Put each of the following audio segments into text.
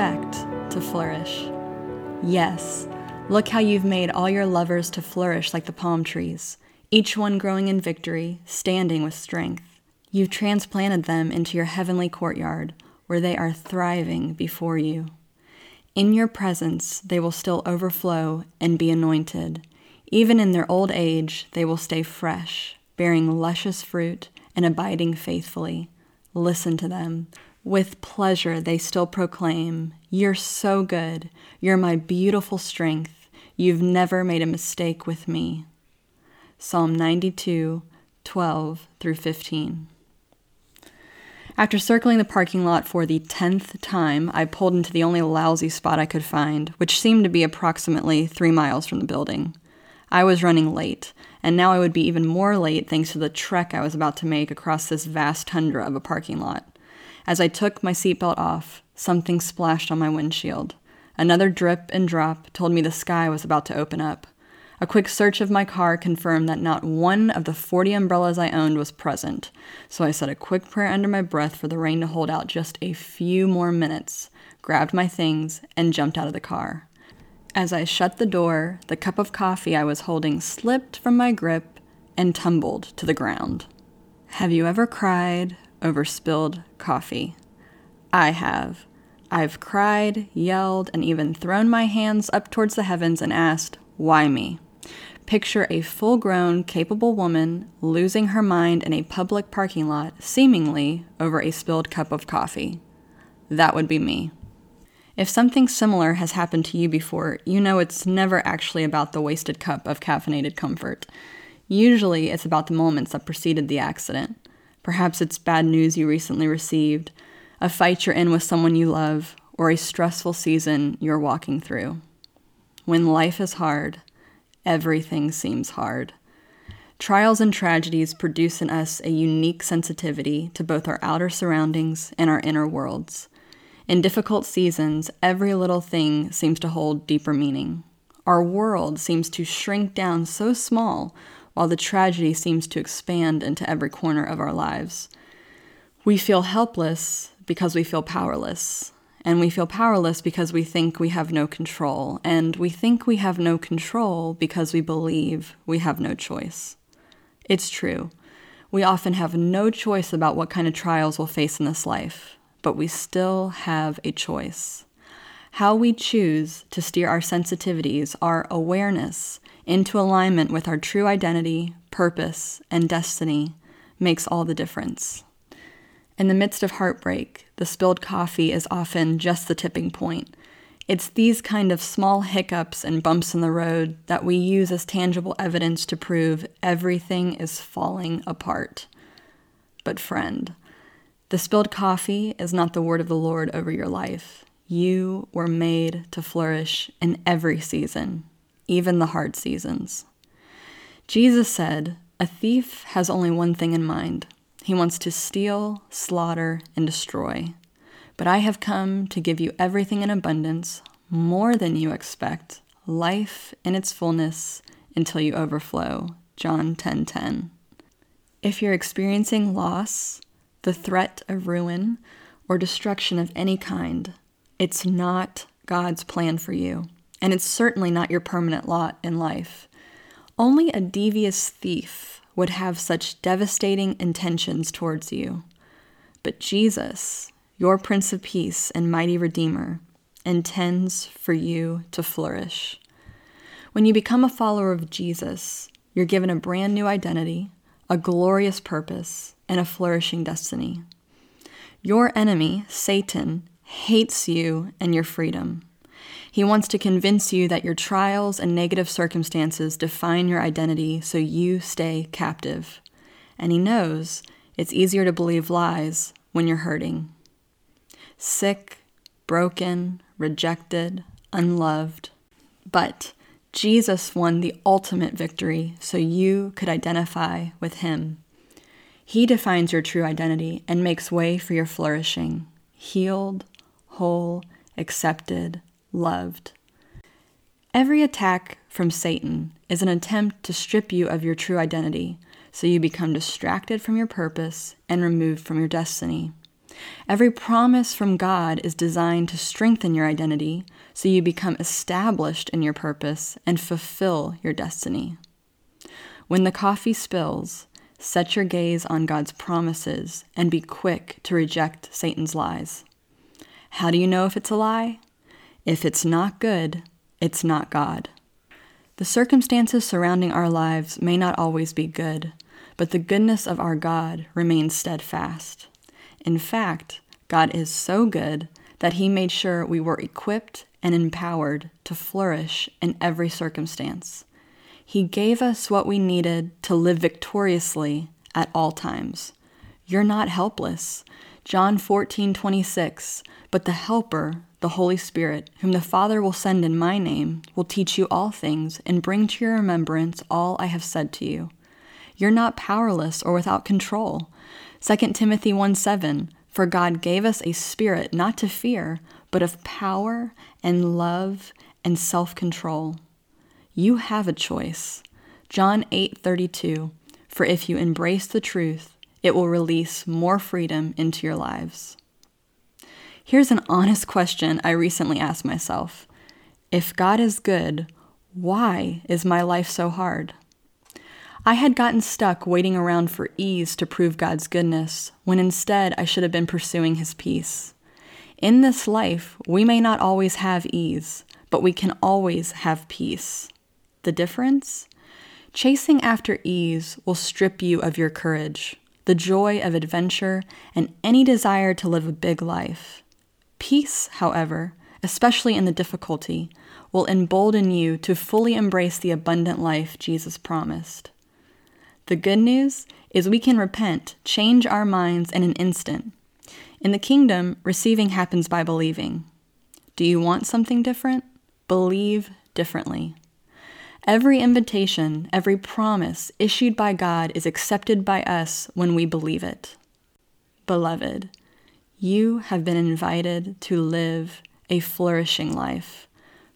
to flourish. Yes, look how you've made all your lovers to flourish like the palm trees, each one growing in victory, standing with strength. You've transplanted them into your heavenly courtyard, where they are thriving before you. In your presence, they will still overflow and be anointed. Even in their old age, they will stay fresh, bearing luscious fruit and abiding faithfully. Listen to them. With pleasure, they still proclaim, You're so good. You're my beautiful strength. You've never made a mistake with me. Psalm 92, 12 through 15. After circling the parking lot for the tenth time, I pulled into the only lousy spot I could find, which seemed to be approximately three miles from the building. I was running late, and now I would be even more late thanks to the trek I was about to make across this vast tundra of a parking lot. As I took my seatbelt off, something splashed on my windshield. Another drip and drop told me the sky was about to open up. A quick search of my car confirmed that not one of the 40 umbrellas I owned was present, so I said a quick prayer under my breath for the rain to hold out just a few more minutes, grabbed my things, and jumped out of the car. As I shut the door, the cup of coffee I was holding slipped from my grip and tumbled to the ground. Have you ever cried over spilled coffee? I have. I've cried, yelled, and even thrown my hands up towards the heavens and asked, Why me? Picture a full grown, capable woman losing her mind in a public parking lot, seemingly over a spilled cup of coffee. That would be me. If something similar has happened to you before, you know it's never actually about the wasted cup of caffeinated comfort. Usually, it's about the moments that preceded the accident. Perhaps it's bad news you recently received, a fight you're in with someone you love, or a stressful season you're walking through. When life is hard, everything seems hard. Trials and tragedies produce in us a unique sensitivity to both our outer surroundings and our inner worlds. In difficult seasons, every little thing seems to hold deeper meaning. Our world seems to shrink down so small, while the tragedy seems to expand into every corner of our lives. We feel helpless because we feel powerless. And we feel powerless because we think we have no control. And we think we have no control because we believe we have no choice. It's true. We often have no choice about what kind of trials we'll face in this life but we still have a choice. How we choose to steer our sensitivities, our awareness, into alignment with our true identity, purpose, and destiny makes all the difference. In the midst of heartbreak, the spilled coffee is often just the tipping point. It's these kind of small hiccups and bumps in the road that we use as tangible evidence to prove everything is falling apart. But, friend, the spilled coffee is not the word of the Lord over your life. You were made to flourish in every season, even the hard seasons. Jesus said, A thief has only one thing in mind he wants to steal, slaughter, and destroy. But I have come to give you everything in abundance, more than you expect, life in its fullness until you overflow. John 10:10. 10, 10. If you're experiencing loss, the threat of ruin or destruction of any kind, it's not God's plan for you. And it's certainly not your permanent lot in life. Only a devious thief would have such devastating intentions towards you. But Jesus, your Prince of Peace and mighty Redeemer, intends for you to flourish. When you become a follower of Jesus, you're given a brand new identity, a glorious purpose, and a flourishing destiny. Your enemy, Satan, hates you and your freedom. He wants to convince you that your trials and negative circumstances define your identity so you stay captive. And he knows it's easier to believe lies when you're hurting. Sick, broken, rejected, unloved. But Jesus won the ultimate victory so you could identify with him. He defines your true identity and makes way for your flourishing, healed, whole, accepted, loved. Every attack from Satan is an attempt to strip you of your true identity so you become distracted from your purpose and removed from your destiny. Every promise from God is designed to strengthen your identity so you become established in your purpose and fulfill your destiny. When the coffee spills, set your gaze on God's promises and be quick to reject Satan's lies. How do you know if it's a lie? If it's not good, it's not God. The circumstances surrounding our lives may not always be good, but the goodness of our God remains steadfast. In fact, God is so good that He made sure we were equipped and empowered to flourish in every circumstance. He gave us what we needed to live victoriously at all times. You're not helpless. John 14, 26. But the Helper, the Holy Spirit, whom the Father will send in my name, will teach you all things and bring to your remembrance all I have said to you. You're not powerless or without control. 2 Timothy 1 7 For God gave us a spirit not to fear, but of power and love and self control. You have a choice. John 8:32 For if you embrace the truth, it will release more freedom into your lives. Here's an honest question I recently asked myself. If God is good, why is my life so hard? I had gotten stuck waiting around for ease to prove God's goodness, when instead I should have been pursuing His peace. In this life, we may not always have ease, but we can always have peace. The difference? Chasing after ease will strip you of your courage, the joy of adventure, and any desire to live a big life. Peace, however, especially in the difficulty, will embolden you to fully embrace the abundant life Jesus promised. The good news is we can repent, change our minds in an instant. In the kingdom, receiving happens by believing. Do you want something different? Believe differently. Every invitation, every promise issued by God is accepted by us when we believe it. Beloved, you have been invited to live a flourishing life.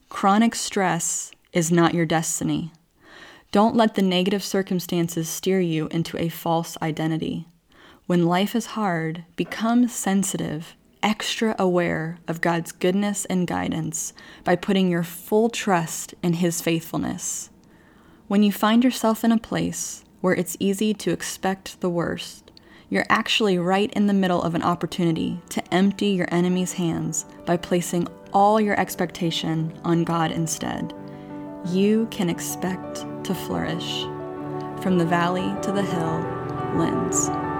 Chronic stress is not your destiny. Don't let the negative circumstances steer you into a false identity. When life is hard, become sensitive, extra aware of God's goodness and guidance by putting your full trust in His faithfulness. When you find yourself in a place where it's easy to expect the worst, you're actually right in the middle of an opportunity to empty your enemy's hands by placing all your expectation on God instead. You can expect to flourish. From the valley to the hill, Linz.